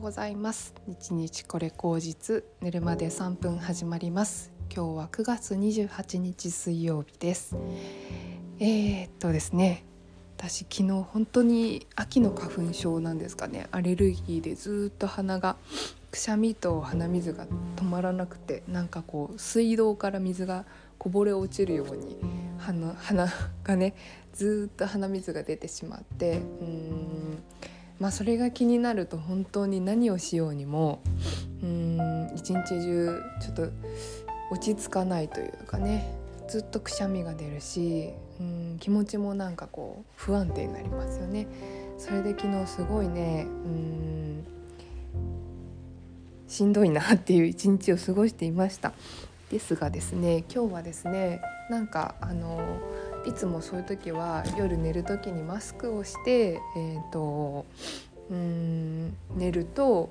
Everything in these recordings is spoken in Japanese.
うございます。日日これ口実寝るまで3分始まります。今日は9月28日水曜日です。えー、っとですね私昨日本当に秋の花粉症なんですかね。アレルギーでずっと鼻がくしゃみと鼻水が止まらなくてなんかこう水道から水がこぼれ落ちるように鼻鼻がねずっと鼻水が出てしまってうん。まあそれが気になると本当に何をしようにもうん一日中ちょっと落ち着かないというかねずっとくしゃみが出るしうん気持ちもなんかこう不安定になりますよね。それで昨日すごいねうんしんどいなっていう一日を過ごしていましたですがですね今日はですねなんかあのいつもそういう時は夜寝る時にマスクをして、えーと、うん寝ると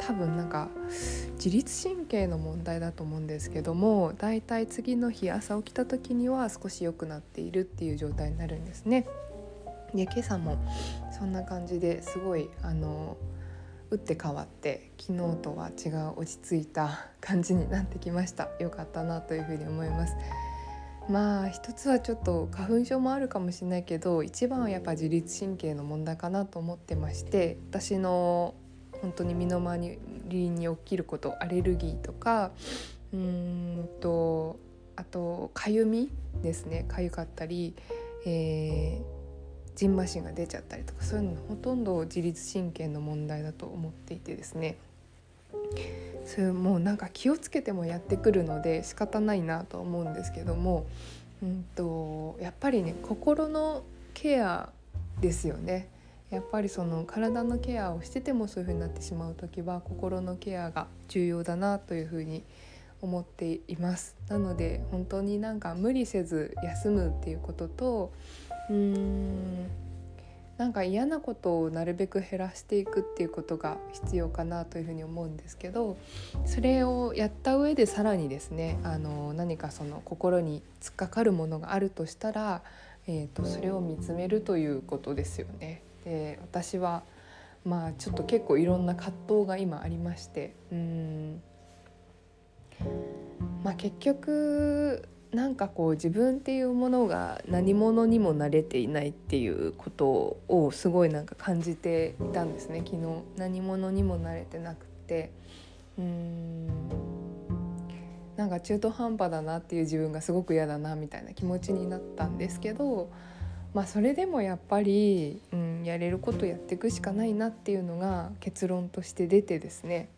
多分なんか自律神経の問題だと思うんですけどもだいたい次の日朝起きた時には少し良くなっているっていう状態になるんですね。で今朝もそんな感じですごいあの打って変わって昨日とは違う落ち着いた感じになってきました良かったなというふうに思いますまあ一つはちょっと花粉症もあるかもしれないけど一番はやっぱ自律神経の問題かなと思ってまして私の本当に身の回りに起きることアレルギーとかうーんとあとかゆみですね。かゆかったり、えーじんましんが出ちゃったりとかそういうのほとんど自律神経の問題だと思っていてですね。それもうなんか気をつけてもやってくるので仕方ないなと思うんですけども、うんと、やっぱりね心のケアですよね。やっぱりその体のケアをしててもそういう風になってしまう時は心のケアが重要だなという風に思っていますなので本当になんか無理せず休むっていうこととうーんなんか嫌なことをなるべく減らしていくっていうことが必要かなというふうに思うんですけどそれをやった上でさらにですねあの何かその心に突っかかるものがあるとしたら、えーと、それを見つめるということですよね。で私はまあちょっと結構いろんな葛藤が今ありましてうんまあ結局なんかこう自分っていうものが何者にもなれていないっていうことをすごいなんか感じていたんですね。昨日何者にもなれてなくて。うーん。なんか中途半端だなっていう自分がすごく嫌だなみたいな気持ちになったんですけどまあそれでもやっぱり、うん、やれることやっていくしかないなっていうのが結論として出てですね。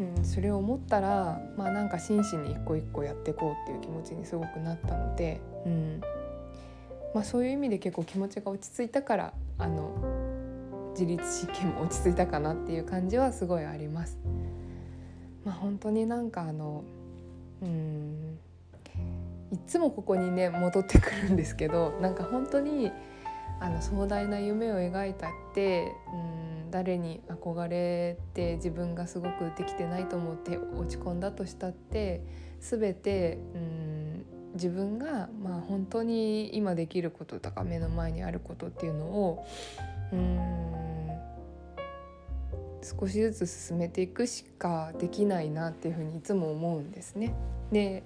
うん、それを思ったらまあなんか真摯に一個一個やっていこうっていう気持ちにすごくなったので、うん。まあ、そういう意味で結構気持ちが落ち着いたからあの自律神経も落ち着いたかなっていう感じはすごいあります。まあ、本当になんかあのうん。いつもここにね戻ってくるんですけどなんか本当にあの壮大な夢を描いたってうん。誰に憧れて自分がすごくできてないと思って落ち込んだとしたって全てうん自分がまあ本当に今できることとか目の前にあることっていうのをうん少しずつ進めていくしかできないなっていうふうにいつも思うんですね。で、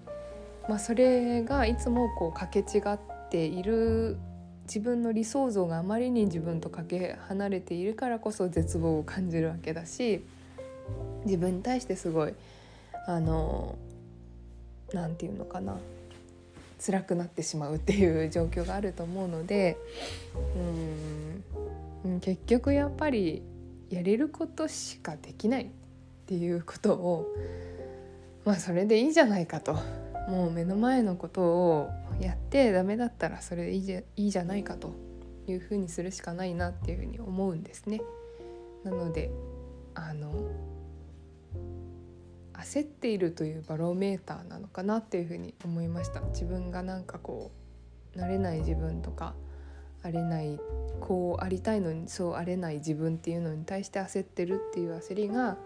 まあ、それがいつもこうかけ違っている自分の理想像があまりに自分とかけ離れているからこそ絶望を感じるわけだし自分に対してすごいあの何て言うのかな辛くなってしまうっていう状況があると思うのでうん結局やっぱりやれることしかできないっていうことをまあそれでいいじゃないかともう目の前のことをやってダメだったらそれでいいじゃいいじゃないかというふうにするしかないなっていうふうに思うんですね。なのであの焦っているというバロメーターなのかなっていうふうに思いました自分がなんかこう慣れない自分とかあれないこうありたいのにそうあれない自分っていうのに対して焦ってるっていう焦りが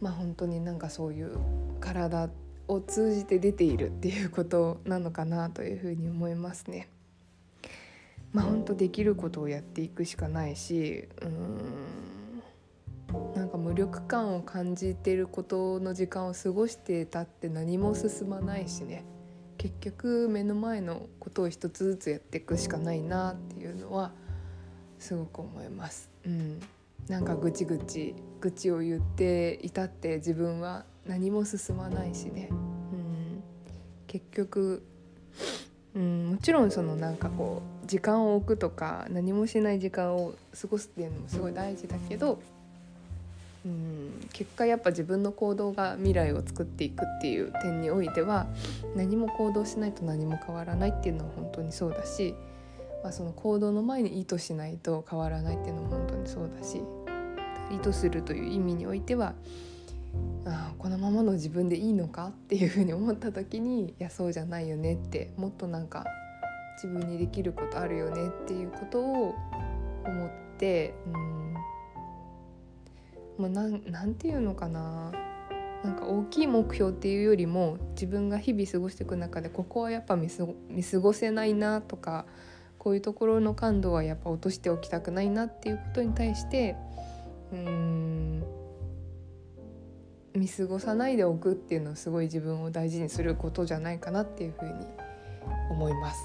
まあ本当になんかそういう体を通じて出ているっていうことなのかなというふうに思いますね。まあ本当できることをやっていくしかないしうんなんか無力感を感じてることの時間を過ごしてたって何も進まないしね結局目の前のことを一つずつやっていくしかないなっていうのはすごく思います。うん、なんかぐちぐち愚痴を言っていたって自分は何も進まないしね、結局、うん、もちろんそのなんかこう時間を置くとか何もしない時間を過ごすっていうのもすごい大事だけど、うん、結果やっぱ自分の行動が未来を作っていくっていう点においては何も行動しないと何も変わらないっていうのは本当にそうだし、まあ、その行動の前に意図しないと変わらないっていうのも本当にそうだし意図するという意味においてはあこのままの自分でいいのかっていうふうに思った時にいやそうじゃないよねってもっとなんか自分にできることあるよねっていうことを思ってうん。もうなんなんていうのかな。なんか大きい目標っていうよりも自分が日々過ごしていく中でここはやっぱ見過ごせないなとかこういうところの感度はやっぱ落としておきたくないなっていうことに対してうーん。見過ごさないでおくっていうのはすごい自分を大事にすることじゃないかなっていうふうに思います。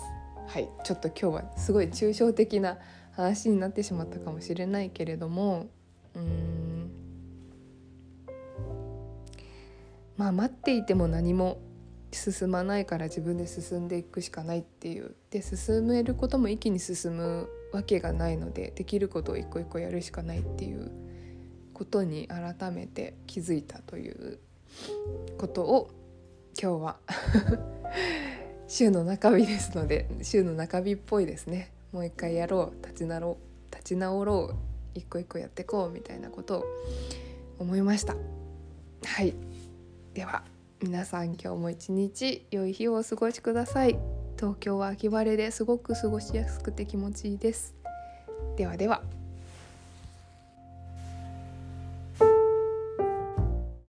はい。ちょっと今日はすごい抽象的な話になってしまったかもしれないけれどもうん。まあ待っていても何も進まないから自分で進んでいくしかないっていう。で進めることも一気に進むわけがないのでできることを一個一個やるしかないっていう。ことに改めて気づいたということを今日は 週の中日ですので週の中日っぽいですね。もう一回やろう立ち直ろう立ち直ろう一個一個やっていこうみたいなことを思いました。はい。では皆さん今日も一日良い日をお過ごしください。東京は秋晴れですごく過ごしやすくて気持ちいいです。ではでは。